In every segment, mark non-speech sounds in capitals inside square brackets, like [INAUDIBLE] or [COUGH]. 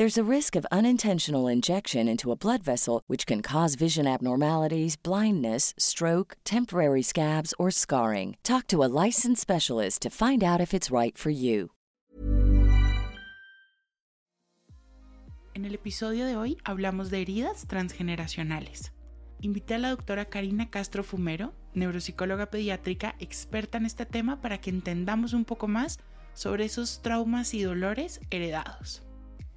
There's a risk of unintentional injection into a blood vessel, which can cause vision abnormalities, blindness, stroke, temporary scabs, or scarring. Talk to a licensed specialist to find out if it's right for you. En el episodio de hoy hablamos de heridas transgeneracionales. Invité a la doctora Karina Castro Fumero, neuropsicóloga pediátrica experta en este tema, para que entendamos un poco más sobre esos traumas y dolores heredados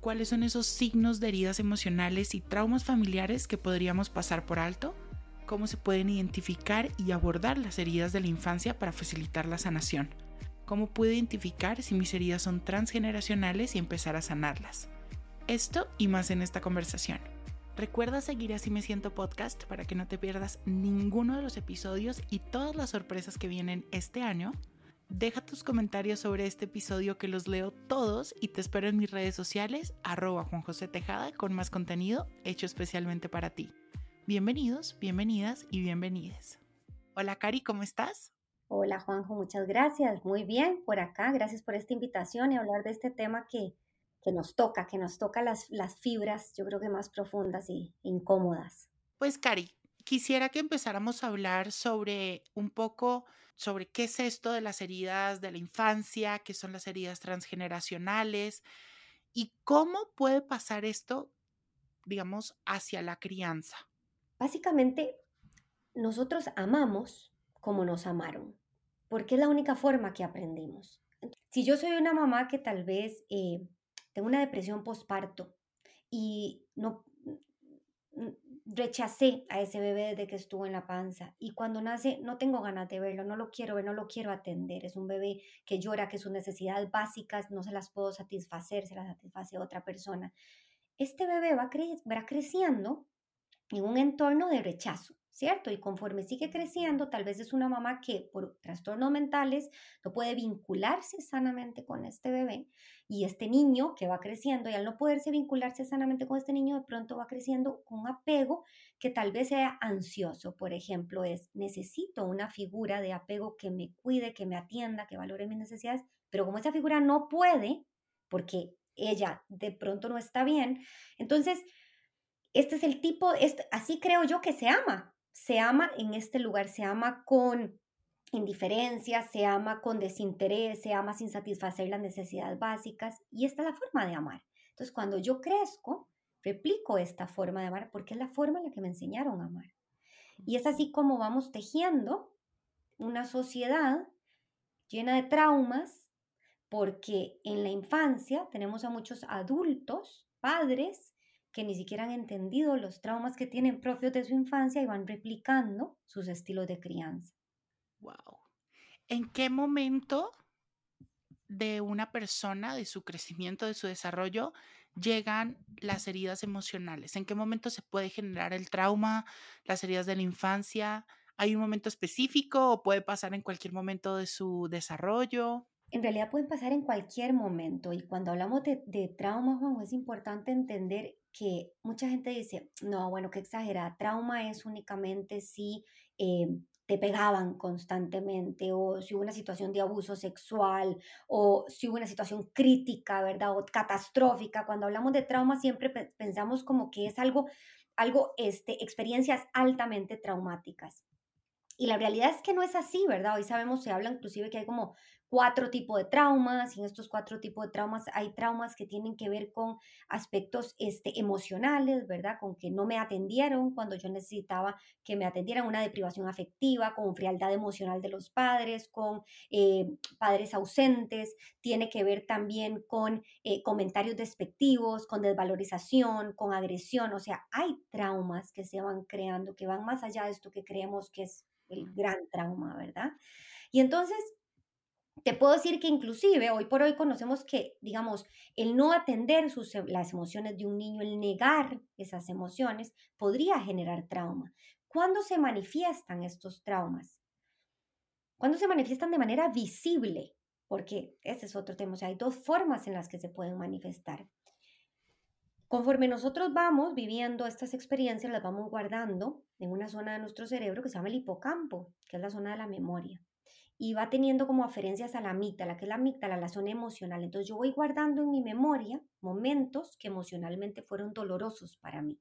cuáles son esos signos de heridas emocionales y traumas familiares que podríamos pasar por alto, cómo se pueden identificar y abordar las heridas de la infancia para facilitar la sanación, cómo puedo identificar si mis heridas son transgeneracionales y empezar a sanarlas. Esto y más en esta conversación. Recuerda seguir Así Me Siento Podcast para que no te pierdas ninguno de los episodios y todas las sorpresas que vienen este año Deja tus comentarios sobre este episodio que los leo todos y te espero en mis redes sociales, arroba Juan José Tejada, con más contenido hecho especialmente para ti. Bienvenidos, bienvenidas y bienvenides. Hola Cari, ¿cómo estás? Hola Juanjo, muchas gracias. Muy bien por acá. Gracias por esta invitación y hablar de este tema que, que nos toca, que nos toca las, las fibras, yo creo que más profundas y incómodas. Pues Cari, quisiera que empezáramos a hablar sobre un poco sobre qué es esto de las heridas de la infancia, qué son las heridas transgeneracionales y cómo puede pasar esto, digamos, hacia la crianza. Básicamente, nosotros amamos como nos amaron, porque es la única forma que aprendimos. Si yo soy una mamá que tal vez eh, tengo una depresión postparto y no, rechacé a ese bebé desde que estuvo en la panza y cuando nace no tengo ganas de verlo, no lo quiero ver, no lo quiero atender. Es un bebé que llora, que sus necesidades básicas no se las puedo satisfacer, se las satisface otra persona. Este bebé va, va creciendo en un entorno de rechazo. ¿Cierto? Y conforme sigue creciendo, tal vez es una mamá que por trastornos mentales no puede vincularse sanamente con este bebé y este niño que va creciendo y al no poderse vincularse sanamente con este niño, de pronto va creciendo con un apego que tal vez sea ansioso. Por ejemplo, es necesito una figura de apego que me cuide, que me atienda, que valore mis necesidades, pero como esa figura no puede, porque ella de pronto no está bien, entonces... Este es el tipo, así creo yo que se ama, se ama en este lugar, se ama con indiferencia, se ama con desinterés, se ama sin satisfacer las necesidades básicas y esta es la forma de amar. Entonces, cuando yo crezco, replico esta forma de amar porque es la forma en la que me enseñaron a amar. Y es así como vamos tejiendo una sociedad llena de traumas porque en la infancia tenemos a muchos adultos, padres, que ni siquiera han entendido los traumas que tienen propios de su infancia y van replicando sus estilos de crianza. Wow. ¿En qué momento de una persona, de su crecimiento, de su desarrollo, llegan las heridas emocionales? ¿En qué momento se puede generar el trauma, las heridas de la infancia? ¿Hay un momento específico o puede pasar en cualquier momento de su desarrollo? En realidad pueden pasar en cualquier momento y cuando hablamos de, de trauma, Juan, es importante entender que mucha gente dice, no, bueno, qué exagera, trauma es únicamente si eh, te pegaban constantemente o si hubo una situación de abuso sexual o si hubo una situación crítica, ¿verdad? O catastrófica. Cuando hablamos de trauma siempre pensamos como que es algo, algo, este, experiencias altamente traumáticas. Y la realidad es que no es así, ¿verdad? Hoy sabemos, se habla inclusive que hay como cuatro tipos de traumas y en estos cuatro tipos de traumas hay traumas que tienen que ver con aspectos este, emocionales, ¿verdad? Con que no me atendieron cuando yo necesitaba que me atendieran, una deprivación afectiva, con frialdad emocional de los padres, con eh, padres ausentes, tiene que ver también con eh, comentarios despectivos, con desvalorización, con agresión, o sea, hay traumas que se van creando, que van más allá de esto que creemos que es el gran trauma, ¿verdad? Y entonces, te puedo decir que inclusive hoy por hoy conocemos que, digamos, el no atender em, las emociones de un niño, el negar esas emociones, podría generar trauma. ¿Cuándo se manifiestan estos traumas? ¿Cuándo se manifiestan de manera visible? Porque ese es otro tema. O sea, hay dos formas en las que se pueden manifestar. Conforme nosotros vamos viviendo estas experiencias, las vamos guardando en una zona de nuestro cerebro que se llama el hipocampo, que es la zona de la memoria y va teniendo como aferencias a la amígdala, que es la amígdala, la zona emocional. Entonces yo voy guardando en mi memoria momentos que emocionalmente fueron dolorosos para mí.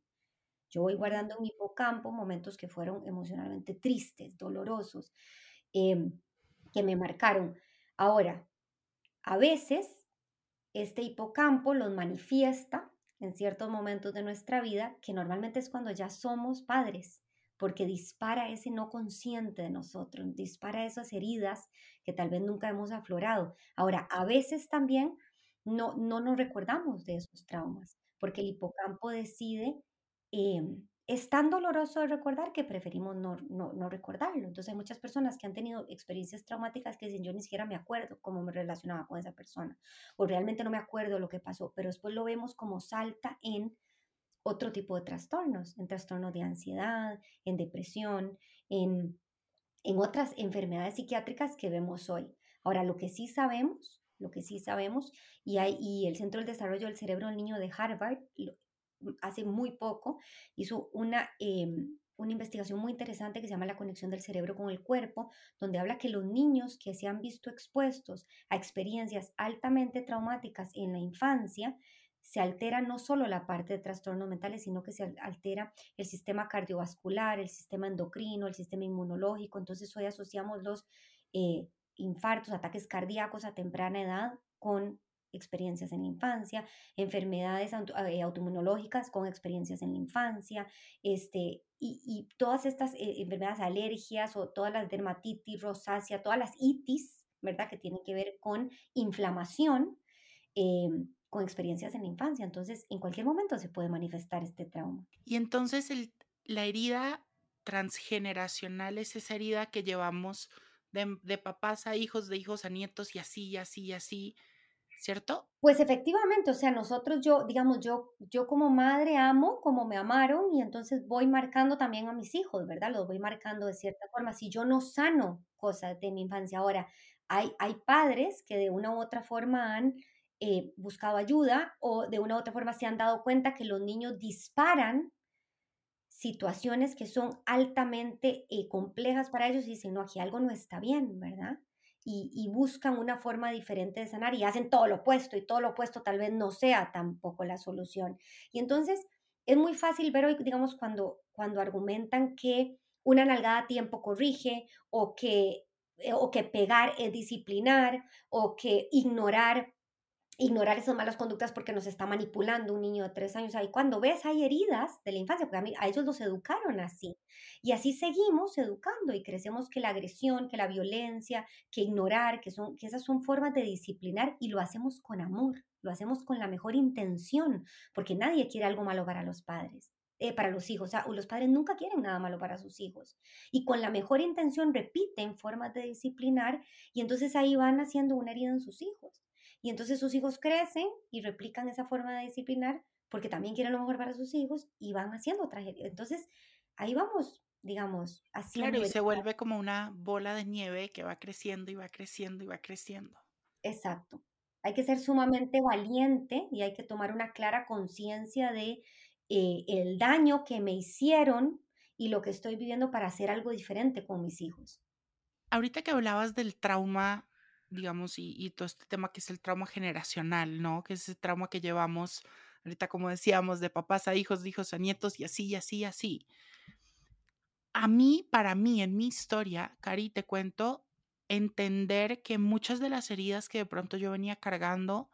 Yo voy guardando en mi hipocampo momentos que fueron emocionalmente tristes, dolorosos, em, que me marcaron. Ahora, a veces este hipocampo los manifiesta en ciertos momentos de nuestra vida, que normalmente es cuando ya somos padres porque dispara ese no consciente de nosotros, dispara esas heridas que tal vez nunca hemos aflorado. Ahora, a veces también no, no nos recordamos de esos traumas, porque el hipocampo decide, em, es tan doloroso de recordar que preferimos no, no, no, recordarlo. Entonces hay muchas personas que han tenido experiencias traumáticas que dicen, yo ni siquiera me acuerdo cómo me relacionaba con esa persona, o realmente no me acuerdo lo que pasó, pero después lo vemos como salta en otro tipo de trastornos, en trastornos de ansiedad, en depresión, en, en otras enfermedades psiquiátricas que vemos hoy. Ahora, lo que sí sabemos, lo que sí sabemos, y, hay, el Centro del Desarrollo del Cerebro del Niño de Harvard hace muy poco hizo una, em, una investigación muy interesante que se llama La conexión del cerebro con el cuerpo, donde habla que los niños que se han visto expuestos a experiencias altamente traumáticas en la infancia, se altera no solo la parte de trastornos mentales, sino que se altera el sistema cardiovascular, el sistema endocrino, el sistema inmunológico. Entonces hoy asociamos los eh, infartos, ataques cardíacos a temprana edad con experiencias en la infancia, enfermedades eh, autoinmunológicas con experiencias en la infancia, este, y, todas estas eh, enfermedades, alergias o todas las dermatitis, rosácea, todas las itis, ¿verdad? Que tienen que ver con inflamación, em, con experiencias en la infancia. Entonces, en cualquier momento se puede manifestar este trauma. Y entonces la herida transgeneracional es esa herida que llevamos de, papás a hijos, de hijos a nietos y así, y así, y así, ¿cierto? Pues efectivamente, o sea, nosotros, yo, digamos, yo, yo como madre amo como me amaron y entonces voy marcando también a mis hijos, ¿verdad? Los voy marcando de cierta forma. Si yo no sano cosas de mi infancia ahora, hay, hay padres que de una u otra forma han eh, buscado ayuda o de una u otra forma se han dado cuenta que los niños disparan situaciones que son altamente eh, complejas para ellos y dicen, no, aquí algo no está bien, ¿verdad? Y, buscan una forma diferente de sanar y hacen todo lo opuesto y todo lo opuesto tal vez no sea tampoco la solución. Y entonces es muy fácil ver hoy, digamos, cuando, cuando argumentan que una nalgada a tiempo corrige o que, eh, o que pegar es disciplinar o que ignorar ignorar esas malas conductas porque nos está manipulando un niño de tres años. Ahí cuando ves hay heridas de la infancia, porque a, ellos los educaron así. Y así seguimos educando y crecemos que la agresión, que la violencia, que ignorar, que, son, que esas son formas de disciplinar y lo hacemos con amor, lo hacemos con la mejor intención, porque nadie quiere algo malo para los padres. Eh, para los hijos, o sea, los padres nunca quieren nada malo para sus hijos y con la mejor intención repiten formas de disciplinar y entonces ahí van haciendo una herida en sus hijos. Y entonces sus hijos crecen y replican esa forma de disciplinar porque también quieren lo mejor para sus hijos y van haciendo tragedia. Entonces, ahí vamos, digamos, haciendo. Claro, y se vuelve como una bola de nieve que va creciendo y va creciendo y va creciendo. Exacto. Hay que ser sumamente valiente y hay que tomar una clara conciencia de eh, el daño que me hicieron y lo que estoy viviendo para hacer algo diferente con mis hijos. Ahorita que hablabas del trauma digamos, y, todo este tema que es el trauma generacional, ¿no? Que es ese trauma que llevamos, ahorita como decíamos, de papás a hijos, hijos a nietos y así, y así, y así. A mí, para mí, en mi historia, Cari, te cuento, entender que muchas de las heridas que de pronto yo venía cargando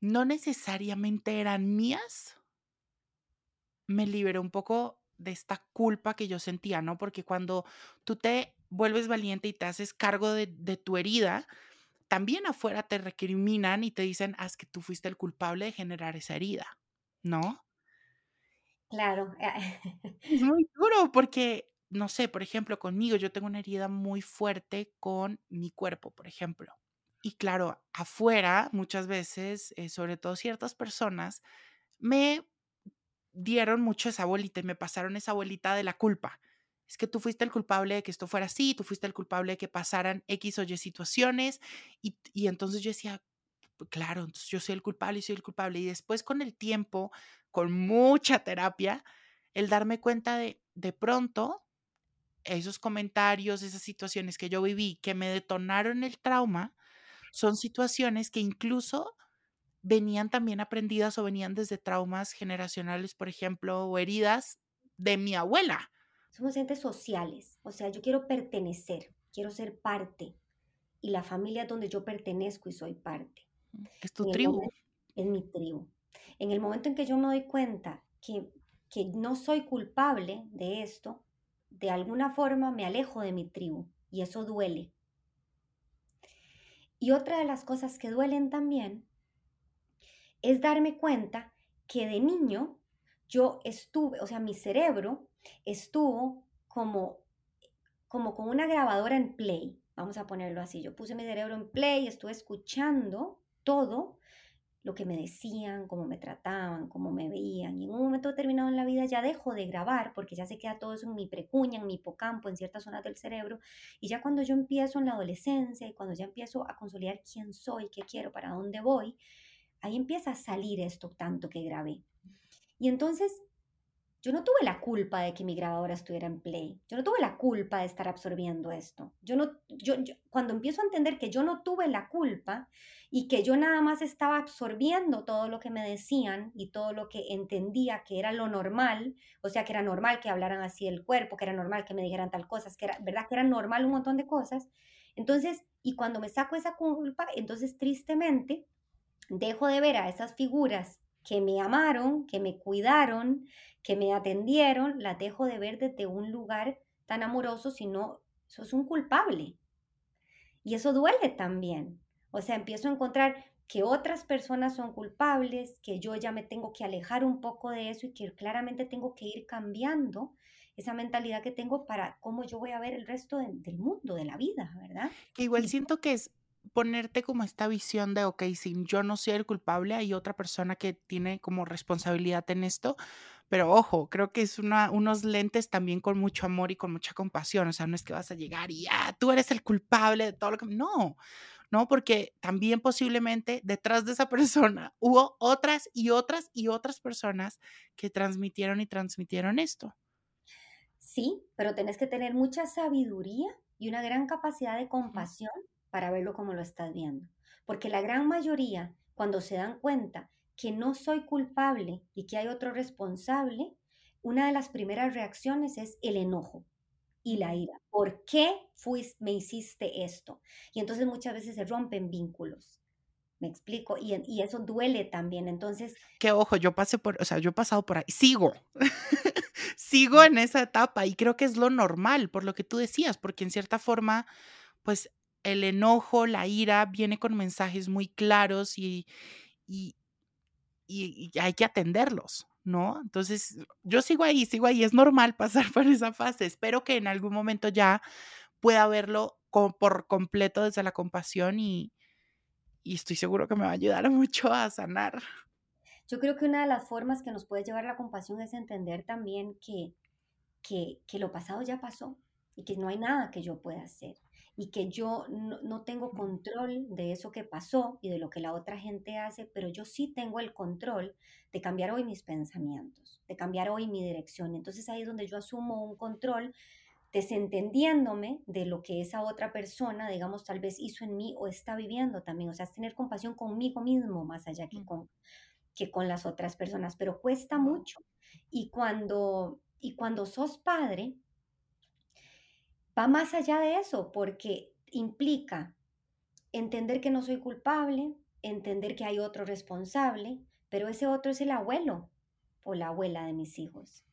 no necesariamente eran mías, me liberó un poco de esta culpa que yo sentía, ¿no? Porque cuando tú te vuelves valiente y te haces cargo de, tu herida, también afuera te recriminan y te dicen, haz que tú fuiste el culpable de generar esa herida, ¿no? Claro. Es [LAUGHS] muy duro porque, no sé, por ejemplo, conmigo yo tengo una herida muy fuerte con mi cuerpo, por ejemplo. Y claro, afuera muchas veces, eh, sobre todo ciertas personas, me dieron mucho esa bolita y me pasaron esa bolita de la culpa. Es que tú fuiste el culpable de que esto fuera así, tú fuiste el culpable de que pasaran X o Y situaciones. Y, y entonces yo decía, claro, entonces yo soy el culpable y soy el culpable. Y después con el tiempo, con mucha terapia, el darme cuenta de, de pronto, esos comentarios, esas situaciones que yo viví, que me detonaron el trauma, son situaciones que incluso venían también aprendidas o venían desde traumas generacionales, por ejemplo, o heridas de mi abuela. Somos entes sociales, o sea, yo quiero pertenecer, quiero ser parte, y la familia es donde yo pertenezco y soy parte. Mm, es tu tribu. es mi tribu. En el momento en que yo me doy cuenta que, que no soy culpable de esto, de alguna forma me alejo de mi tribu y eso duele. Y otra de las cosas que duelen también es darme cuenta que de niño yo estuve, o sea, mi cerebro estuvo como, como con una grabadora en play, vamos a ponerlo así. Yo puse mi cerebro en play, estuve escuchando todo lo que me decían, cómo me trataban, cómo me veían. Y en un momento determinado en la vida ya dejo de grabar porque ya se queda todo eso en mi precuña, en mi hipocampo, en ciertas zonas del cerebro. Y ya cuando yo empiezo en la adolescencia y cuando ya empiezo a consolidar quién soy, qué quiero, para dónde voy, ahí empieza a salir esto tanto que grabé. Y entonces yo no tuve la culpa de que mi grabadora estuviera en play. Yo no tuve la culpa de estar absorbiendo esto. Yo no, yo, cuando empiezo a entender que yo no tuve la culpa y que yo nada más estaba absorbiendo todo lo que me decían y todo lo que entendía que era lo normal, o sea, que era normal que hablaran así el cuerpo, que era normal que me dijeran tal cosas, que era verdad que era normal un montón de cosas. Entonces, y cuando me saco esa culpa, entonces tristemente dejo de ver a esas figuras que me amaron, que me cuidaron, que me atendieron, las dejo de ver desde un lugar tan amoroso, sino sos un culpable. Y eso duele también. O sea, empiezo a encontrar que otras personas son culpables, que yo ya me tengo que alejar un poco de eso y que claramente tengo que ir cambiando esa mentalidad que tengo para cómo yo voy a ver el resto del mundo, de la vida, ¿verdad? igual siento que es ponerte como esta visión de, ok, si yo no soy el culpable, hay otra persona que tiene como responsabilidad en esto, pero ojo, creo que es una, unos lentes también con mucho amor y con mucha compasión, o sea, no es que vas a llegar y, ah, tú eres el culpable de todo lo que... No, no, porque también posiblemente detrás de esa [LAUGHS] persona hubo otras y otras y otras personas que transmitieron y transmitieron esto. Sí, pero tenés que tener mucha sabiduría y una gran capacidad de compasión para verlo como lo estás viendo. Porque la gran mayoría, cuando se dan cuenta que no soy culpable y que hay otro responsable, una de las primeras reacciones es el enojo y la ira. ¿Por qué fuiste, me hiciste esto? Y entonces muchas veces se rompen vínculos. Me explico, y, y, eso duele también. Entonces. Que ojo, yo pasé por, o sea, yo he pasado por ahí, sigo, [LAUGHS] sigo en esa etapa y creo que es lo normal, por lo que tú decías, porque en cierta forma, pues el enojo, la ira, viene con mensajes muy claros y, y, hay que atenderlos, ¿no? Entonces, yo sigo ahí, sigo ahí, es normal [LAUGHS] pasar por esa fase. Espero que en algún momento ya pueda verlo por completo desde la compasión y, y estoy seguro que me va a ayudar [LAUGHS] mucho a sanar. Yo creo que una de las formas que nos puede llevar la compasión es entender también que, que, que lo pasado ya pasó y que no hay nada que yo pueda hacer y que yo no, tengo control de eso que pasó y de lo que la otra gente hace, pero yo sí tengo el control de cambiar hoy mis pensamientos, de cambiar hoy mi dirección. Entonces ahí es donde yo asumo un control desentendiéndome de lo que esa otra persona, digamos, tal vez hizo en mí o está viviendo también. O sea, es tener compasión conmigo mismo más allá que con, que con las otras personas, pero cuesta mucho. Y cuando, y cuando sos padre, va más allá de eso, porque implica entender que no soy culpable, entender que hay otro responsable, pero ese otro es el abuelo o la abuela de mis hijos.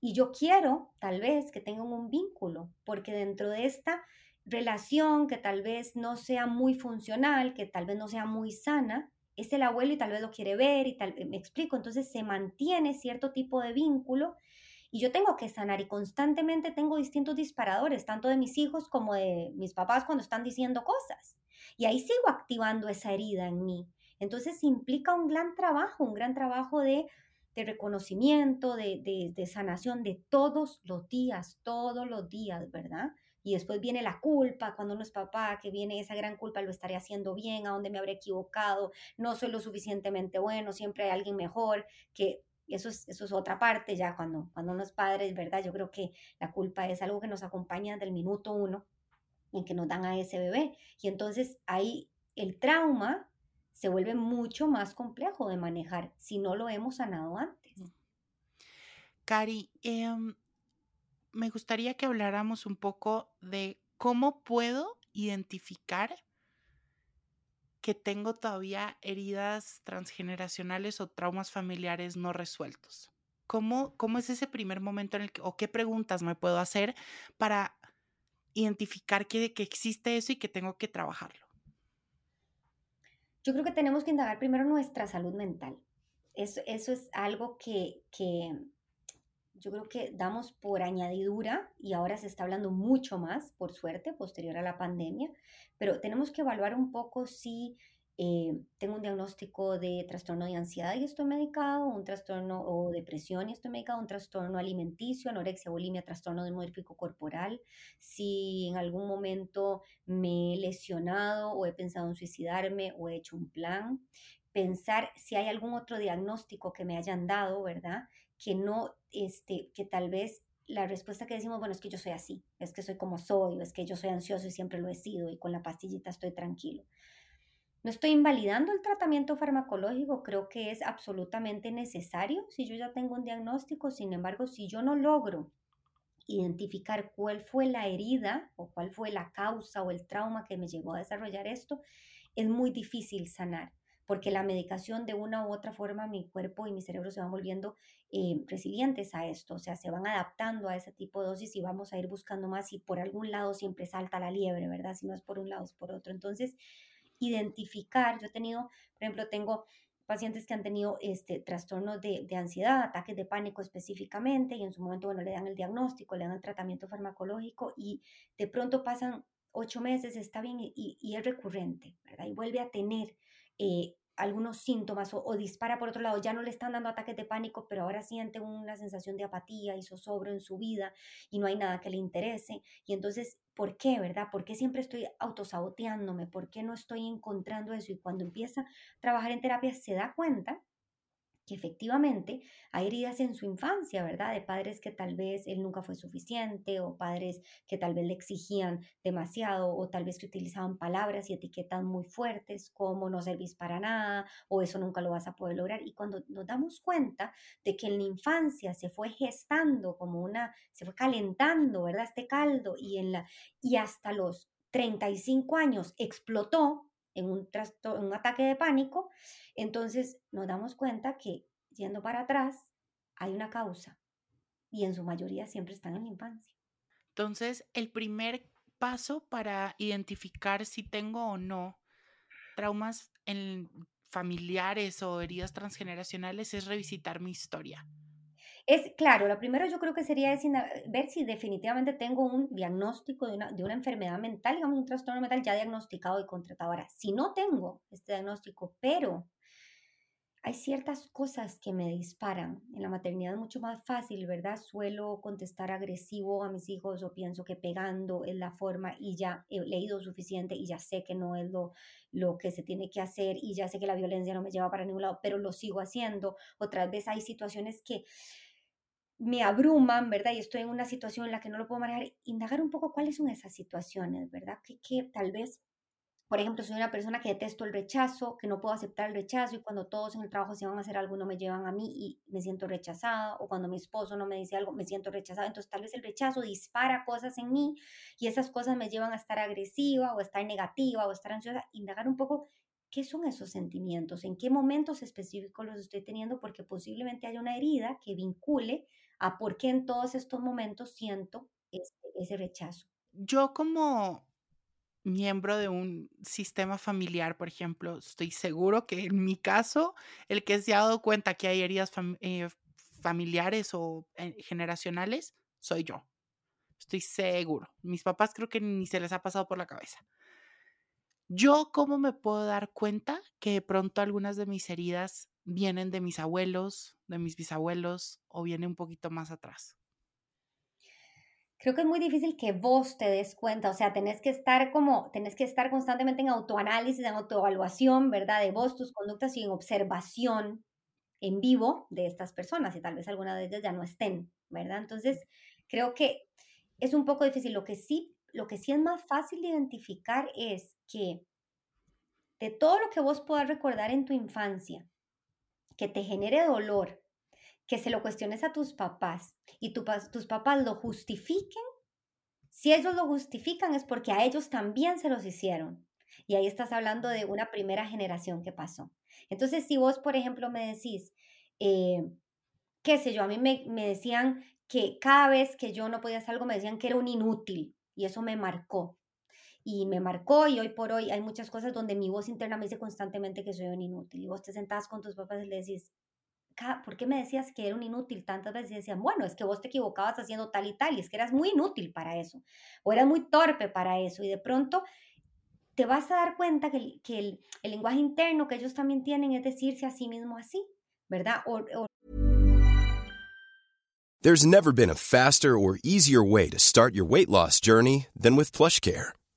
Y yo quiero, tal vez, que tengan un vínculo, porque dentro de esta relación que tal vez no sea muy funcional, que tal vez no sea muy sana, es el abuelo y tal vez lo quiere ver y tal, me explico, entonces se mantiene cierto tipo de vínculo y yo tengo que sanar y constantemente tengo distintos disparadores, tanto de mis hijos como de mis papás cuando están diciendo cosas. Y ahí sigo activando esa herida en mí. Entonces implica un gran trabajo, un gran trabajo de, de reconocimiento, de, de, de sanación de todos los días, todos los días, ¿verdad? y después viene la culpa cuando uno es papá, que viene esa gran culpa, lo estaré haciendo bien, a dónde me habré equivocado, no soy lo suficientemente bueno, siempre hay alguien mejor, que eso es, eso es otra parte ya cuando, cuando uno es padre, ¿verdad? Yo creo que la culpa es algo que nos acompaña desde el minuto uno en que nos dan a ese bebé. Y entonces ahí el trauma se vuelve mucho más complejo de manejar si no lo hemos sanado antes. Mm. Cari, eh, me gustaría que habláramos un poco de cómo puedo identificar que tengo todavía heridas transgeneracionales o traumas familiares no resueltos. ¿Cómo, cómo es ese primer momento en el que, o qué preguntas me puedo hacer para identificar que, que existe eso y que tengo que trabajarlo? Yo creo que tenemos que indagar primero nuestra salud mental. Eso, eso es algo que, que yo creo que damos por añadidura y ahora se está hablando mucho más, por suerte, posterior a la pandemia, pero tenemos que evaluar un poco si eh, tengo un diagnóstico de trastorno de ansiedad y estoy medicado, un trastorno o depresión y estoy medicado, un trastorno alimenticio, anorexia, bulimia, trastorno demográfico corporal, si en algún momento me he lesionado o he pensado en suicidarme o he hecho un plan, pensar si hay algún otro diagnóstico que me hayan dado, ¿verdad? Que no, este, que tal vez la respuesta que decimos, bueno, es que yo soy así, es que soy como soy, o es que yo soy ansioso y siempre lo he sido y con la pastillita estoy tranquilo. No estoy invalidando el tratamiento farmacológico, creo que es absolutamente necesario si yo ya tengo un diagnóstico, sin embargo, si yo no logro identificar cuál fue la herida o cuál fue la causa o el trauma que me llevó a desarrollar esto, es muy difícil sanar porque la medicación de una u otra forma mi cuerpo y mi cerebro se van volviendo eh, resilientes a esto, o sea, se van adaptando a ese tipo de dosis y vamos a ir buscando más y por algún lado siempre salta la liebre, ¿verdad? Si no es por un lado es por otro. Entonces, identificar, yo he tenido, por ejemplo, tengo pacientes que han tenido este trastornos de, de, ansiedad, ataques de pánico específicamente, y en su momento, bueno, le dan el diagnóstico, le dan el tratamiento farmacológico y de pronto pasan ocho meses, está bien, y, y es recurrente, ¿verdad? Y vuelve a tener eh, algunos síntomas o, dispara por otro lado, ya no le están dando ataques de pánico, pero ahora siente una sensación de apatía y zozobro en su vida y no hay nada que le interese. Y entonces, ¿por qué, verdad? ¿Por qué siempre estoy autosaboteándome? ¿Por qué no estoy encontrando eso? Y cuando empieza a trabajar en terapia se da cuenta que efectivamente hay heridas en su infancia, ¿verdad? De padres que tal vez él nunca fue suficiente o padres que tal vez le exigían demasiado o tal vez que utilizaban palabras y etiquetas muy fuertes como no servís para nada o eso nunca lo vas a poder lograr. Y cuando nos damos cuenta de que en la infancia se fue gestando como una, se fue calentando, ¿verdad? Este caldo y, en la, y hasta los 35 años explotó en un, ataque de pánico, entonces nos damos cuenta que yendo para atrás hay una causa y en su mayoría siempre están en la infancia. Entonces, el primer paso para identificar si tengo o no traumas en familiares o heridas transgeneracionales es revisitar mi historia. Es claro, lo primero yo creo que sería ver si definitivamente tengo un diagnóstico de una, de una enfermedad mental, digamos un trastorno mental ya diagnosticado y contratado. Ahora, si no tengo este diagnóstico, pero hay ciertas cosas que me disparan. En la maternidad es mucho más fácil, ¿verdad? Suelo contestar agresivo a mis hijos o pienso que pegando es la forma y ya he leído suficiente y ya sé que no es lo, lo que se tiene que hacer y ya sé que la violencia no me lleva para ningún lado, pero lo sigo haciendo. Otras veces hay situaciones que me abruman, ¿verdad? Y estoy en una situación en la que no lo puedo manejar. Indagar un poco cuáles son esas situaciones, ¿verdad? Que, que tal vez por ejemplo, soy una persona que detesto el rechazo, que no puedo aceptar el rechazo y cuando todos en el trabajo se van a hacer algo no me llevan a mí y me siento rechazada o cuando mi esposo no me dice algo me siento rechazada. Entonces tal vez el rechazo dispara cosas en mí y esas cosas me llevan a estar agresiva o a estar negativa o a estar ansiosa. Indagar un poco qué son esos sentimientos, en qué momentos específicos los estoy teniendo porque posiblemente haya una herida que vincule a por qué en todos estos momentos siento ese, rechazo. Yo como miembro de un sistema familiar, por ejemplo, estoy seguro que en mi caso, el que se ha dado cuenta que hay heridas eh, familiares o eh, generacionales, soy yo. Estoy seguro. Mis papás creo que ni se les ha pasado por la cabeza. Yo, ¿cómo me puedo dar cuenta que de pronto algunas de mis heridas vienen de mis abuelos, de mis bisabuelos o vienen un poquito más atrás? creo que es muy difícil que vos te des cuenta, o sea, tenés que estar como, tenés que estar constantemente en autoanálisis, en autoevaluación, ¿verdad? De vos, tus conductas y en observación en vivo de estas personas y tal vez alguna de ellas ya no estén, ¿verdad? Entonces, creo que es un poco difícil. Lo que sí, lo que sí es más fácil de identificar es que de todo lo que vos puedas recordar en tu infancia, que te genere dolor, que se lo cuestiones a tus papás y tus papás lo justifiquen, si ellos lo justifican es porque a ellos también se los hicieron. Y ahí estás hablando de una primera generación que pasó. Entonces, si vos, por ejemplo, me decís, eh, qué sé yo, a mí me, me decían que cada vez que yo no podía hacer algo me decían que era un inútil y eso me marcó. Y me marcó y hoy por hoy hay muchas cosas donde mi voz interna me dice constantemente que soy un inútil. Y vos te sentás con tus papás y le decís, ¿por qué me decías que era un inútil tantas veces? Y decían, bueno, es que vos te equivocabas haciendo tal y tal, y es que eras muy inútil para eso, o eras muy torpe para eso, y de pronto te vas a dar cuenta que, el, que el, el lenguaje interno que ellos también tienen es decirse a sí mismo así, ¿verdad? O, o... There's never been a faster or easier way to start your weight loss journey than with PlushCare.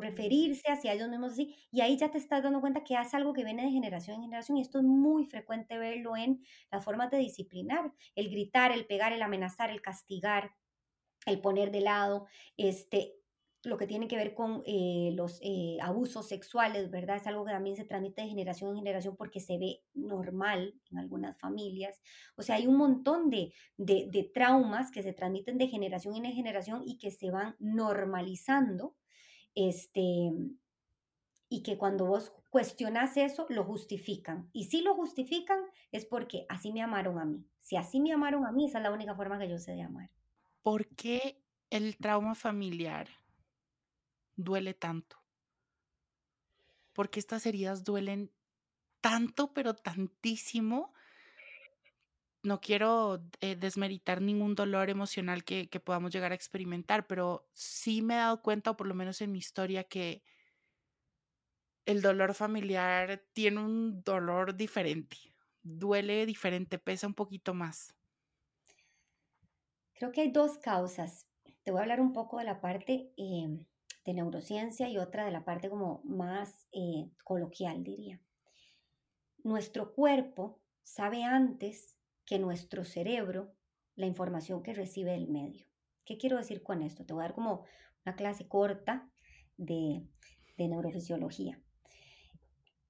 Referirse hacia ellos mismos así, y ahí ya te estás dando cuenta que hace algo que viene de generación en generación, y esto es muy frecuente verlo en las formas de disciplinar, el gritar, el pegar, el amenazar, el castigar, el poner de lado, este, lo que tiene que ver con eh, los eh, abusos sexuales, ¿verdad? Es algo que también se transmite de generación en generación porque se ve normal en algunas familias. O sea, hay un montón de, de, de traumas que se transmiten de generación en generación y que se van normalizando este, y que cuando vos cuestionas eso, lo justifican. Y si lo justifican es porque así me amaron a mí. Si así me amaron a mí, esa es la única forma que yo sé de amar. ¿Por qué el trauma familiar duele tanto? Porque estas heridas duelen tanto, pero tantísimo, no quiero eh, desmeritar ningún dolor emocional que, podamos llegar a experimentar, pero sí me he dado cuenta, o por lo menos en mi historia, que el dolor familiar tiene un dolor diferente, duele diferente, pesa un poquito más. Creo que hay dos causas. Te voy a hablar un poco de la parte eh, de neurociencia y otra de la parte como más eh, coloquial, diría. Nuestro cuerpo sabe antes que nuestro cerebro la información que recibe del medio. ¿Qué quiero decir con esto? Te voy a dar como una clase corta de, de neurofisiología.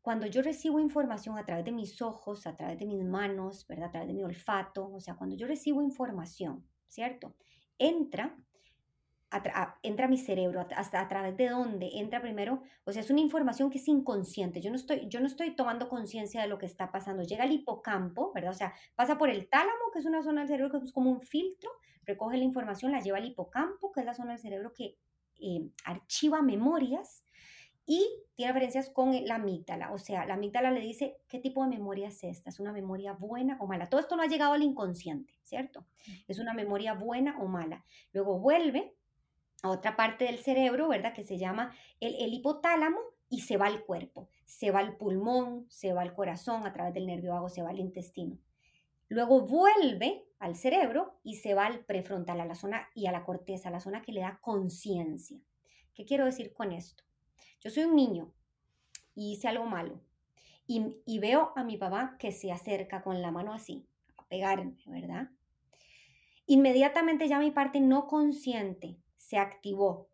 Cuando yo recibo información a través de mis ojos, a través de mis manos, ¿verdad? a través de mi olfato, o sea, cuando yo recibo información, ¿cierto? Entra entra a mi cerebro, hasta a través de dónde entra primero, o sea, es una información que es inconsciente, yo no estoy, yo no estoy tomando conciencia de lo que está pasando, llega al hipocampo, ¿verdad? O sea, pasa por el tálamo, que es una zona del cerebro que es como un filtro, recoge la información, la lleva al hipocampo, que es la zona del cerebro que eh, archiva memorias, y tiene referencias con la amígdala, o sea, la amígdala le dice qué tipo de memoria es esta, es una memoria buena o mala. Todo esto no ha llegado al inconsciente, ¿cierto? Es una memoria buena o mala. Luego vuelve a otra parte del cerebro, ¿verdad? Que se llama el, el hipotálamo y se va al cuerpo, se va al pulmón, se va al corazón, a través del nervio vago se va al intestino. Luego vuelve al cerebro y se va al prefrontal, a la zona y a la corteza, a la zona que le da conciencia. ¿Qué quiero decir con esto? Yo soy un niño y hice algo malo y, veo a mi papá que se acerca con la mano así, a pegarme, ¿verdad? Inmediatamente ya mi parte no consciente se activó.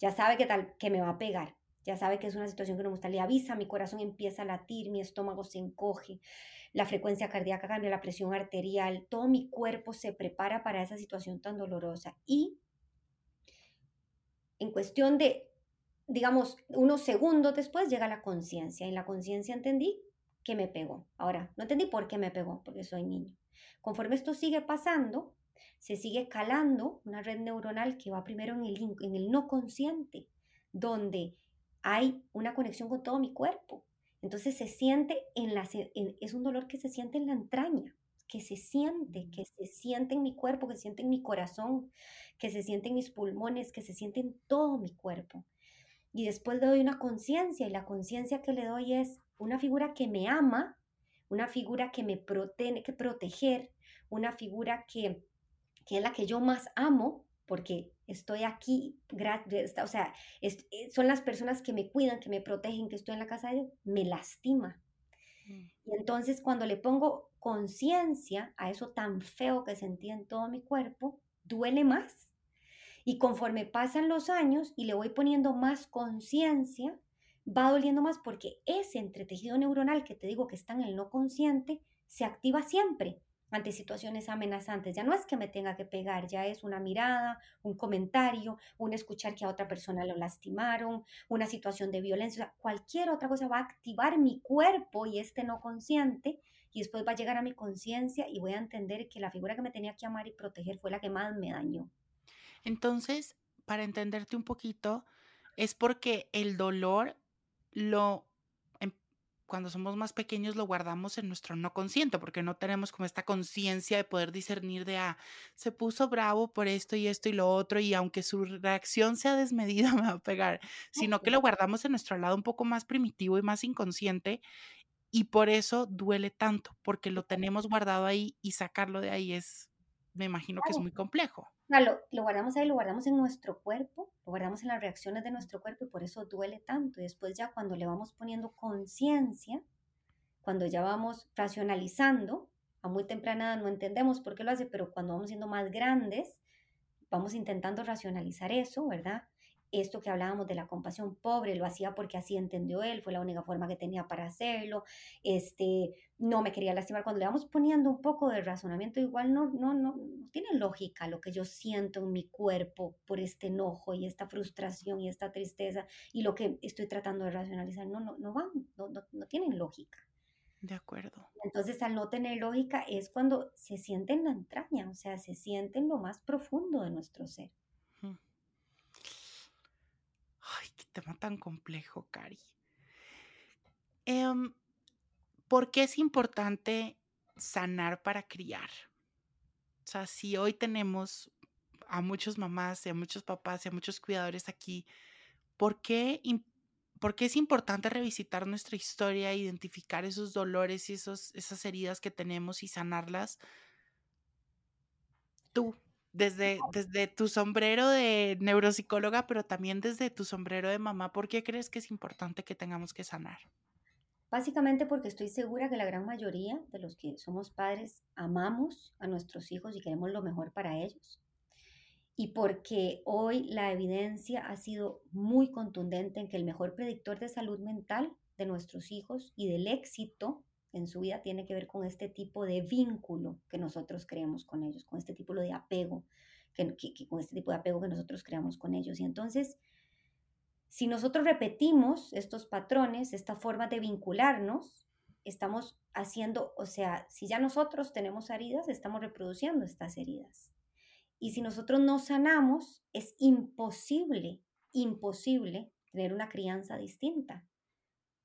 Ya sabe que, tal, que me va a pegar. Ya sabe que es una situación que no me gusta. Le avisa, mi corazón empieza a latir, mi estómago se encoge, la frecuencia cardíaca cambia, la presión arterial, todo mi cuerpo se prepara para esa situación tan dolorosa. Y en cuestión de digamos, unos segundos después llega la conciencia. Y la conciencia entendí que me pegó. Ahora, no entendí por qué me pegó, porque soy niño. Conforme esto sigue pasando, se sigue calando una red neuronal que va primero en el, en el no consciente, donde hay una conexión con todo mi cuerpo. Entonces se siente en la, es un dolor que se siente en la entraña, que se siente, que se siente en mi cuerpo, que se siente en mi corazón, que se siente en mis pulmones, que se siente en todo mi cuerpo y después le doy una conciencia y la conciencia que le doy es una figura que me ama, una figura que me tiene que proteger, una figura que, que, es la que yo más amo porque estoy aquí, o sea, eh, son las personas que me cuidan, que me protegen, que estoy en la casa de ellos, me lastima. Mm. Y entonces cuando le pongo conciencia a eso tan feo que sentí en todo mi cuerpo, duele más y conforme pasan los años y le voy poniendo más conciencia, va doliendo más porque ese entretejido neuronal que te digo que está en el no consciente se activa siempre ante situaciones amenazantes. Ya no es que me tenga que pegar, ya es una mirada, un comentario, un escuchar que a otra persona lo lastimaron, una situación de violencia, cualquier otra cosa va a activar mi cuerpo y este no consciente y después va a llegar a mi conciencia y voy a entender que la figura que me tenía que amar y proteger fue la que más me dañó. Entonces, para entenderte un poquito, es porque el dolor lo cuando somos más pequeños lo guardamos en nuestro no consciente, porque no tenemos como esta conciencia de poder discernir de, ah, se puso bravo por esto y esto y lo otro, y aunque su reacción sea desmedida, [LAUGHS] me va a pegar, sino que lo guardamos en nuestro lado un poco más primitivo y más inconsciente, y por eso duele tanto, porque lo tenemos guardado ahí y sacarlo de ahí es, me imagino que es muy complejo lo, lo, guardamos ahí, lo guardamos en nuestro cuerpo, lo guardamos en las reacciones de nuestro cuerpo y por eso duele tanto. Y después ya cuando le vamos poniendo conciencia, cuando ya vamos racionalizando, a muy temprana edad no entendemos por qué lo hace, pero cuando vamos siendo más grandes, vamos intentando racionalizar eso, ¿verdad? Esto que hablábamos de la compasión pobre, lo hacía porque así entendió él, fue la única forma que tenía para hacerlo, este, no me quería lastimar. Cuando le vamos poniendo un poco de razonamiento, igual no, no, no, no tiene lógica lo que yo siento en mi cuerpo por este enojo y esta frustración y esta tristeza y lo que estoy tratando de racionalizar, no, no, no van, no, no, no tienen lógica. De acuerdo. Entonces, al no tener lógica es cuando se siente en la entraña, o sea, se siente en lo más profundo de nuestro ser. Tema tan complejo, Cari. Em, ¿Por qué es importante sanar para criar? O sea, si hoy tenemos a muchas mamás a muchos papás y a muchos cuidadores aquí, ¿por qué, ¿por qué es importante revisitar nuestra historia, identificar esos dolores y esos, esas heridas que tenemos y sanarlas? Tú, desde, desde tu sombrero de neuropsicóloga, pero también desde tu sombrero de mamá, ¿por qué crees que es importante que tengamos que sanar? Básicamente porque estoy segura que la gran mayoría de los que somos padres amamos a nuestros hijos y queremos lo mejor para ellos. Y porque hoy la evidencia ha sido muy contundente en que el mejor predictor de salud mental de nuestros hijos y del éxito en su vida tiene que ver con este tipo de vínculo que nosotros creemos con ellos, con este tipo de apego que, con este tipo de apego que nosotros creamos con ellos. Y entonces, si nosotros repetimos estos patrones, esta forma de vincularnos, estamos haciendo, o sea, si ya nosotros tenemos heridas, estamos reproduciendo estas heridas. Y si nosotros no sanamos, es imposible, imposible tener una crianza distinta.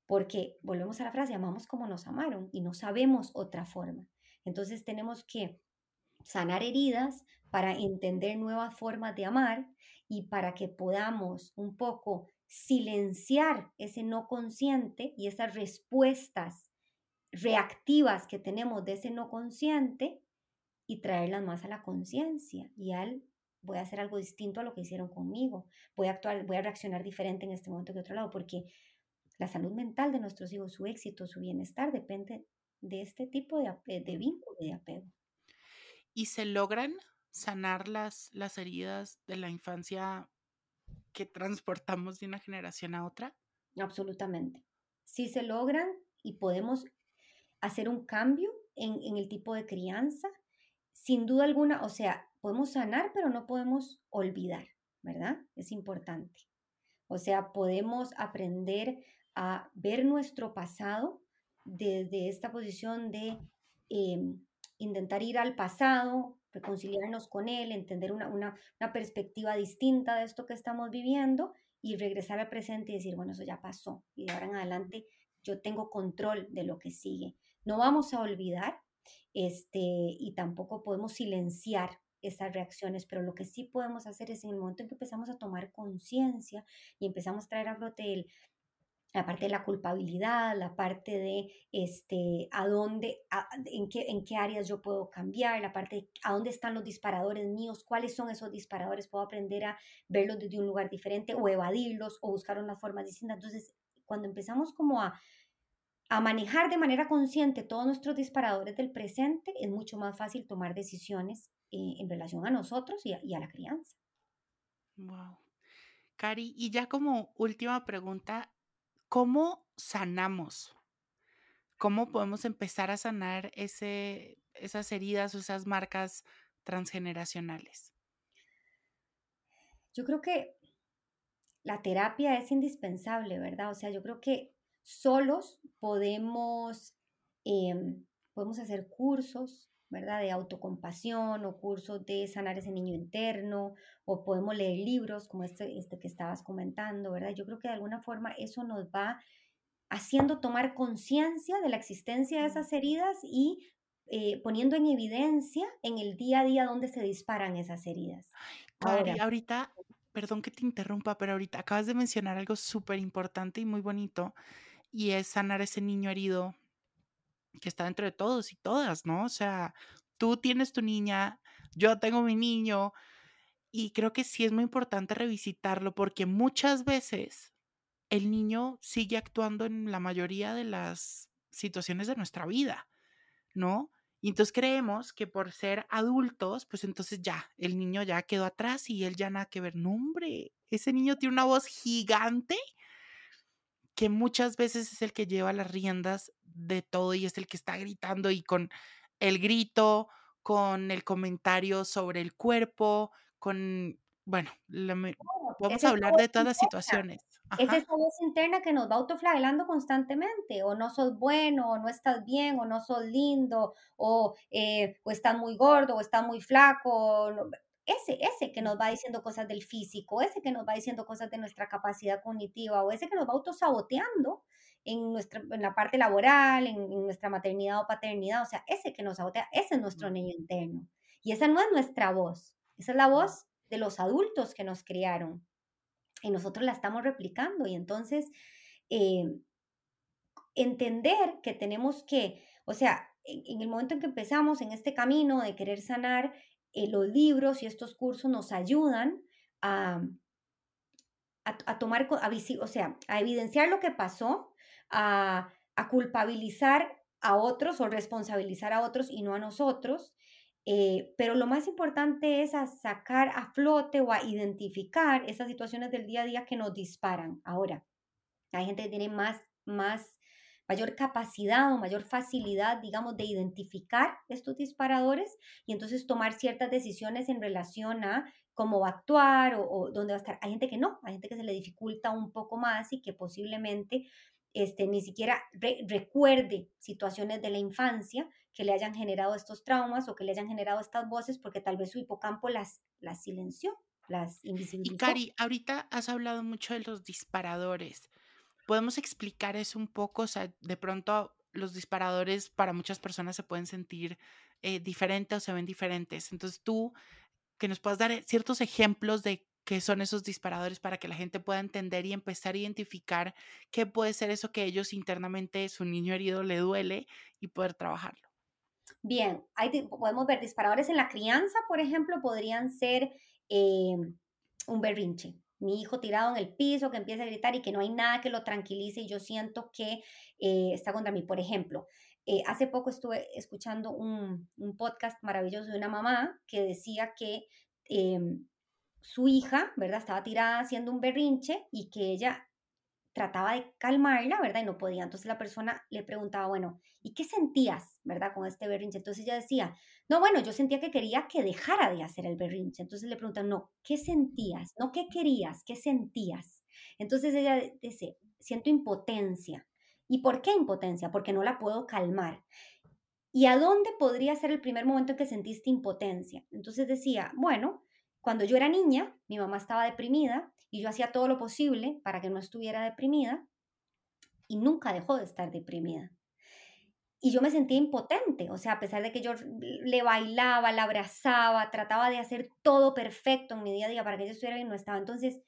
Porque volvemos a la frase, amamos como nos amaron y no sabemos otra forma. Entonces tenemos que sanar heridas para entender nuevas formas de amar y para que podamos un poco silenciar ese no consciente y esas respuestas reactivas que tenemos de ese no consciente y traerlas más a la conciencia y al voy a hacer algo distinto a lo que hicieron conmigo, voy a actuar, voy a reaccionar diferente en este momento que otro lado, porque la salud mental de nuestros hijos, su éxito, su bienestar depende de este tipo de, de vínculo de apego. ¿Y se logran sanar las, las heridas de la infancia que transportamos de una generación a otra? Absolutamente. Sí se logran y podemos hacer un cambio en, en el tipo de crianza. Sin duda alguna, o sea, podemos sanar, pero no podemos olvidar, ¿verdad? Es importante. O sea, podemos aprender a ver nuestro pasado desde esta posición de em, intentar ir al pasado, reconciliarnos con él, entender una, una, una, perspectiva distinta de esto que estamos viviendo y regresar al presente y decir, bueno, eso ya pasó y de ahora en adelante yo tengo control de lo que sigue. No vamos a olvidar este, y tampoco podemos silenciar esas reacciones, pero lo que sí podemos hacer es en el momento en que empezamos a tomar conciencia y empezamos a traer a el, la parte de la culpabilidad, la parte de este, a dónde, en, qué, en qué áreas yo puedo cambiar, la parte de a dónde están los disparadores míos, cuáles son esos disparadores, puedo aprender a verlos desde un lugar diferente o evadirlos o buscar una forma distinta. Entonces, cuando empezamos como a, a manejar de manera consciente todos nuestros disparadores del presente, es mucho más fácil tomar decisiones eh, en relación a nosotros y a, y a la crianza. Wow. Cari, y ya como última pregunta, ¿Cómo sanamos? ¿Cómo podemos empezar a sanar esas heridas o esas marcas transgeneracionales? Yo creo que la terapia es indispensable, ¿verdad? O sea, yo creo que solos podemos, em, podemos hacer cursos, ¿verdad? De autocompasión o cursos de sanar ese niño interno o podemos leer libros como este, este que estabas comentando, ¿verdad? Yo creo que de alguna forma eso nos va haciendo tomar conciencia de la existencia de esas heridas y eh, poniendo en evidencia en el día a día dónde se disparan esas heridas. Ahora, ahorita, perdón que te interrumpa, pero ahorita acabas de mencionar algo súper importante y muy bonito y es sanar ese niño herido que está dentro de todos y todas, ¿no? O sea, tú tienes tu niña, yo tengo mi niño, y creo que sí es muy importante revisitarlo porque muchas veces el niño sigue actuando en la mayoría de las situaciones de nuestra vida, ¿no? Y entonces creemos que por ser adultos, pues entonces ya, el niño ya quedó atrás y él ya nada que ver. No, hombre, ese niño tiene una voz gigante que muchas veces es el que lleva las riendas de todo y es el que está gritando y con el grito, con el comentario sobre el cuerpo, con, bueno, vamos a hablar de todas las situaciones. Es esa voz interna que nos va autoflagelando constantemente, o no sos bueno, o no estás bien, o no sos lindo, o, eh, o estás muy gordo, o estás muy flaco ese, ese que nos va diciendo cosas del físico, ese que nos va diciendo cosas de nuestra capacidad cognitiva o ese que nos va autosaboteando en, nuestra, en la parte laboral, en, nuestra maternidad o paternidad, o sea, ese que nos sabotea, ese es nuestro niño interno. Y esa no es nuestra voz, esa es la voz de los adultos que nos criaron y nosotros la estamos replicando y entonces eh, entender que tenemos que, o sea, en el momento en que empezamos en este camino de querer sanar, eh, los libros y estos cursos nos ayudan a, a, tomar, a, o sea, a evidenciar lo que pasó, a, a, culpabilizar a otros o responsabilizar a otros y no a nosotros. Eh, pero lo más importante es a sacar a flote o a identificar esas situaciones del día a día que nos disparan. Ahora, hay gente que tiene más, más mayor capacidad o mayor facilidad, digamos, de identificar estos disparadores y entonces tomar ciertas decisiones en relación a cómo va a actuar o, dónde va a estar. Hay gente que no, hay gente que se le dificulta un poco más y que posiblemente este, ni siquiera recuerde situaciones de la infancia que le hayan generado estos traumas o que le hayan generado estas voces porque tal vez su hipocampo las, las silenció, las invisibilizó. Y Cari, ahorita has hablado mucho de los disparadores. ¿Podemos explicar eso un poco? O sea, de pronto los disparadores para muchas personas se pueden sentir eh, diferentes o se ven diferentes. Entonces tú, que nos puedas dar eh, ciertos ejemplos de qué son esos disparadores para que la gente pueda entender y empezar a identificar qué puede ser eso que ellos internamente, su niño herido le duele y poder trabajarlo. Bien, hay, podemos ver disparadores en la crianza, por ejemplo, podrían ser em, un berrinche, mi hijo tirado en el piso que empieza a gritar y que no hay nada que lo tranquilice y yo siento que eh, está contra mí. Por ejemplo, eh, hace poco estuve escuchando un, podcast maravilloso de una mamá que decía que em, su hija, ¿verdad? Estaba tirada haciendo un berrinche y que ella trataba de calmarla, ¿verdad? Y no podía. Entonces la persona le preguntaba, bueno, ¿y qué sentías, ¿verdad? Con este berrinche. Entonces ella decía, no, bueno, yo sentía que quería que dejara de hacer el berrinche. Entonces le preguntan, no, ¿qué sentías? No, ¿qué querías? ¿Qué sentías? Entonces ella dice, siento impotencia. ¿Y por qué impotencia? Porque no la puedo calmar. ¿Y a dónde podría ser el primer momento en que sentiste impotencia? Entonces decía, bueno, cuando yo era niña, mi mamá estaba deprimida y yo hacía todo lo posible para que no estuviera deprimida y nunca dejó de estar deprimida. Y yo me sentía impotente, o sea, a pesar de que yo le bailaba, la abrazaba, trataba de hacer todo perfecto en mi día a día para que ella estuviera bien, no estaba. Entonces,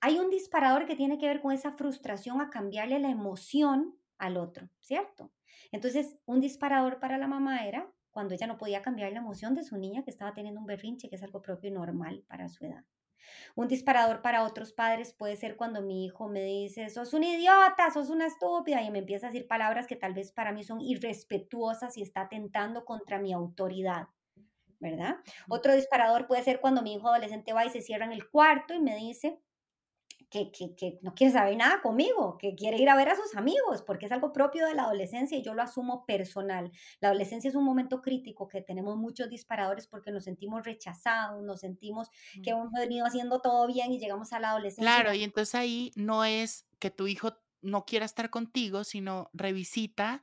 hay un disparador que tiene que ver con esa frustración a cambiarle la emoción al otro, ¿cierto? Entonces, un disparador para la mamá era cuando ella no podía cambiar la emoción de su niña que estaba teniendo un berrinche, que es algo propio y normal para su edad. Un disparador para otros padres puede ser cuando mi hijo me dice, sos un idiota, sos una estúpida, y me empieza a decir palabras que tal vez para mí son irrespetuosas y está atentando contra mi autoridad. ¿Verdad? Otro disparador puede ser cuando mi hijo adolescente va y se cierra en el cuarto y me dice, que, no quiere saber nada conmigo, que quiere ir a ver a sus amigos, porque es algo propio de la adolescencia y yo lo asumo personal. La adolescencia es un momento crítico que tenemos muchos disparadores porque nos sentimos rechazados, nos sentimos que hemos venido haciendo todo bien y llegamos a la adolescencia. Claro, y entonces ahí no es que tu hijo no quiera estar contigo, sino revisita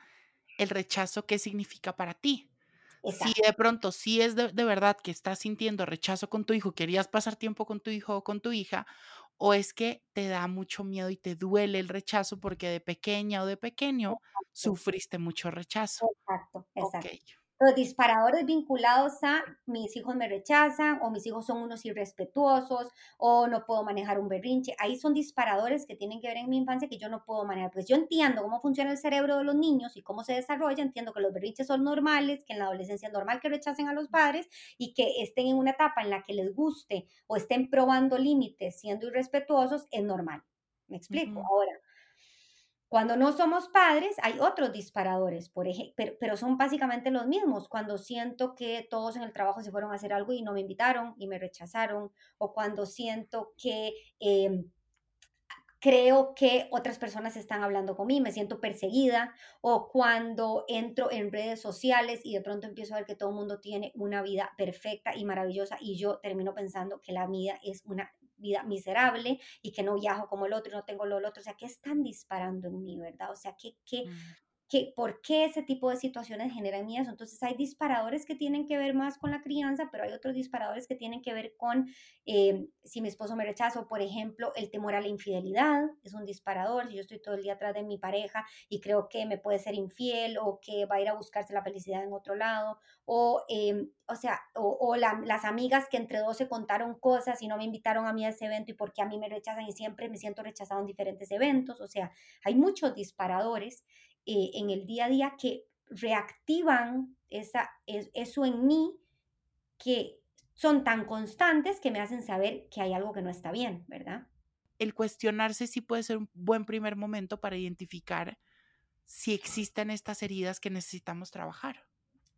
el rechazo que significa para ti. Si de pronto, si es de, de, verdad que estás sintiendo rechazo con tu hijo, querías pasar tiempo con tu hijo o con tu hija, o es que te da mucho miedo y te duele el rechazo porque de pequeña o de pequeño sufriste mucho rechazo. Exacto, exacto los disparadores vinculados a mis hijos me rechazan o mis hijos son unos irrespetuosos o no puedo manejar un berrinche. Ahí son disparadores que tienen que ver en mi infancia que yo no puedo manejar. Pues yo entiendo cómo funciona el cerebro de los niños y cómo se desarrolla. Entiendo que los berrinches son normales, que en la adolescencia es normal que rechacen a los padres y que estén en una etapa en la que les guste o estén probando límites siendo irrespetuosos es normal. ¿Me explico? Ahora, cuando no somos padres, hay otros disparadores, por pero, pero, son básicamente los mismos. Cuando siento que todos en el trabajo se fueron a hacer algo y no me invitaron y me rechazaron, o cuando siento que em, creo que otras personas están hablando conmigo, me siento perseguida, o cuando entro en redes sociales y de pronto empiezo a ver que todo el mundo tiene una vida perfecta y maravillosa y yo termino pensando que la mía es una vida miserable y que no viajo como el otro y no tengo lo otro. O sea, ¿qué están disparando en mí, verdad? O sea, ¿qué, qué, mm que por qué ese tipo de situaciones generan miedo. Entonces hay disparadores que tienen que ver más con la crianza, pero hay otros disparadores que tienen que ver con eh, si mi esposo me rechaza, por ejemplo, el temor a la infidelidad es un disparador. Si yo estoy todo el día atrás de mi pareja y creo que me puede ser infiel o que va a ir a buscarse la felicidad en otro lado, o, em, o sea, o, las amigas que entre dos se contaron cosas y no me invitaron a mí a ese evento y porque a mí me rechazan y siempre me siento rechazado en diferentes eventos. O sea, hay muchos disparadores eh, en el día a día que reactivan esa, eso en mí que son tan constantes que me hacen saber que hay algo que no está bien, ¿verdad? El cuestionarse sí puede ser un buen primer momento para identificar si existen estas heridas que necesitamos trabajar.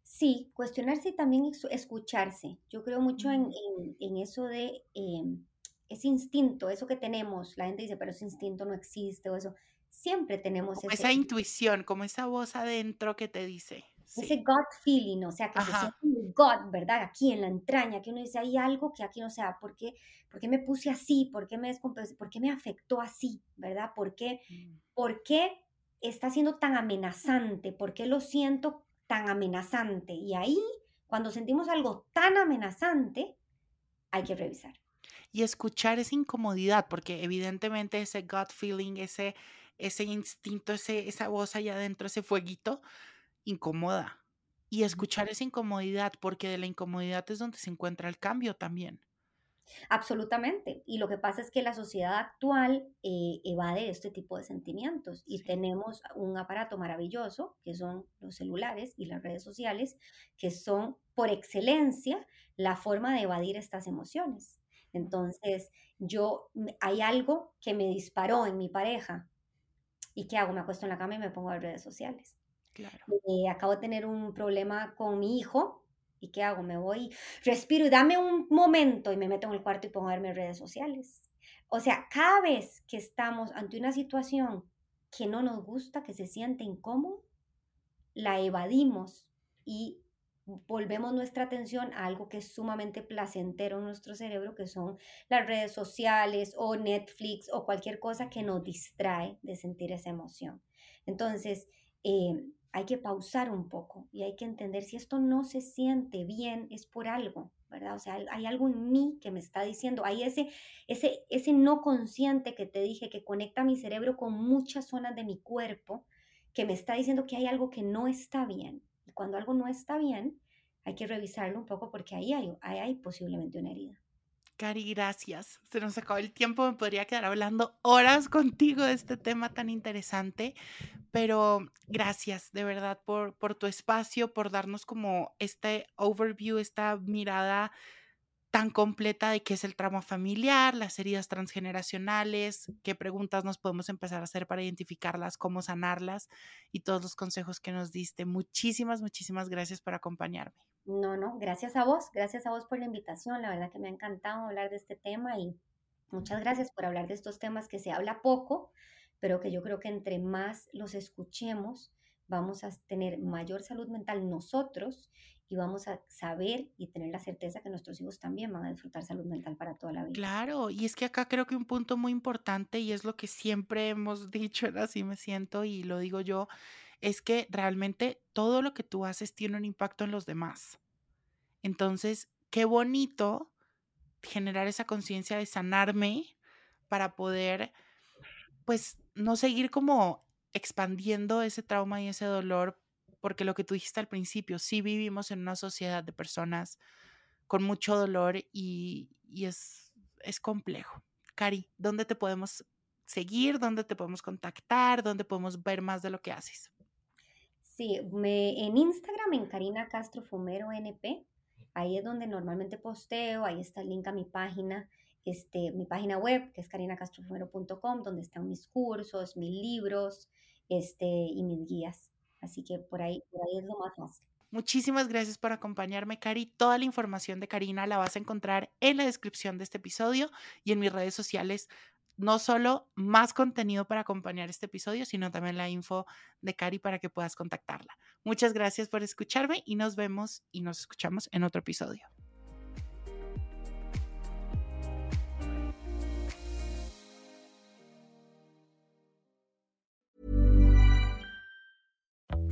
Sí, cuestionarse y también escucharse. Yo creo mucho en, eso de em, ese instinto, eso que tenemos. La gente dice, pero ese instinto no existe o eso siempre tenemos esa intuición, como esa voz adentro que te dice. Ese gut feeling, o sea, que se siente en el gut, ¿verdad? Aquí en la entraña, que uno dice, hay algo que aquí no sea, ¿por qué, ¿por qué me puse así? ¿Por qué me ¿Por qué me afectó así? ¿Verdad? ¿Por qué, mm. ¿Por qué está siendo tan amenazante? ¿Por qué lo siento tan amenazante? Y ahí, cuando sentimos algo tan amenazante, hay que revisar. Y escuchar esa incomodidad, porque evidentemente ese gut feeling, ese, ese instinto, ese, esa voz allá adentro, ese fueguito, incomoda. Y escuchar esa incomodidad, porque de la incomodidad es donde se encuentra el cambio también. Absolutamente. Y lo que pasa es que la sociedad actual eh, evade este tipo de sentimientos y tenemos un aparato maravilloso, que son los celulares y las redes sociales, que son por excelencia la forma de evadir estas emociones. Entonces, yo, hay algo que me disparó en mi pareja. ¿Y qué hago? Me acuesto en la cama y me pongo a ver redes sociales. Claro. Eh, acabo de tener un problema con mi hijo. ¿Y qué hago? Me voy, respiro y dame un momento y me meto en el cuarto y pongo a ver mis redes sociales. O sea, cada vez que estamos ante una situación que no nos gusta, que se siente incómodo, la evadimos y volvemos nuestra atención a algo que es sumamente placentero en nuestro cerebro, que son las redes sociales o Netflix o cualquier cosa que nos distrae de sentir esa emoción. Entonces, eh, hay que pausar un poco y hay que entender si esto no se siente bien, es por algo, ¿verdad? O sea, hay algo en mí que me está diciendo, hay ese, ese, ese no consciente que te dije que conecta mi cerebro con muchas zonas de mi cuerpo, que me está diciendo que hay algo que no está bien. Cuando algo no está bien, hay que revisarlo un poco porque ahí hay, ahí posiblemente una herida. Cari, gracias. Se nos acabó el tiempo, me podría quedar hablando horas contigo de este tema tan interesante, pero gracias de verdad por, por tu espacio, por darnos como este overview, esta mirada tan completa de qué es el trauma familiar, las heridas transgeneracionales, qué preguntas nos podemos empezar a hacer para identificarlas, cómo sanarlas y todos los consejos que nos diste. Muchísimas, muchísimas gracias por acompañarme. No, no, gracias a vos, gracias a vos por la invitación. La verdad que me ha encantado hablar de este tema y muchas gracias por hablar de estos temas que se habla poco, pero que yo creo que entre más los escuchemos, vamos a tener mayor salud mental nosotros y vamos a saber y tener la certeza que nuestros hijos también van a disfrutar salud mental para toda la vida. Claro, y es que acá creo que un punto muy importante y es lo que siempre hemos [LAUGHS] dicho, así me siento y lo digo yo, es que realmente todo lo que tú haces tiene un impacto en los demás. Entonces, qué bonito generar esa conciencia de sanarme para poder, pues, no seguir como expandiendo ese trauma y ese dolor, porque lo que tú dijiste al principio, sí vivimos en una sociedad de personas con mucho dolor y, es, es complejo. Cari, ¿dónde te podemos seguir? ¿Dónde te podemos contactar? ¿Dónde podemos ver más de lo que haces? Sí, me, en Instagram, en Karina Castro Fumero NP, ahí es donde normalmente posteo, ahí está el link a mi página, este, mi página web, que es carinacastrofumero.com, donde están mis cursos, mis libros este, y mis guías. Así que por ahí, por ahí es lo más fácil. Muchísimas gracias por acompañarme, Cari. Toda la información de Karina la vas a encontrar en la descripción de este episodio y en mis redes sociales no solo más contenido para acompañar este episodio, sino también la info de Cari para que puedas contactarla. Muchas gracias por escucharme y nos vemos y nos escuchamos en otro episodio.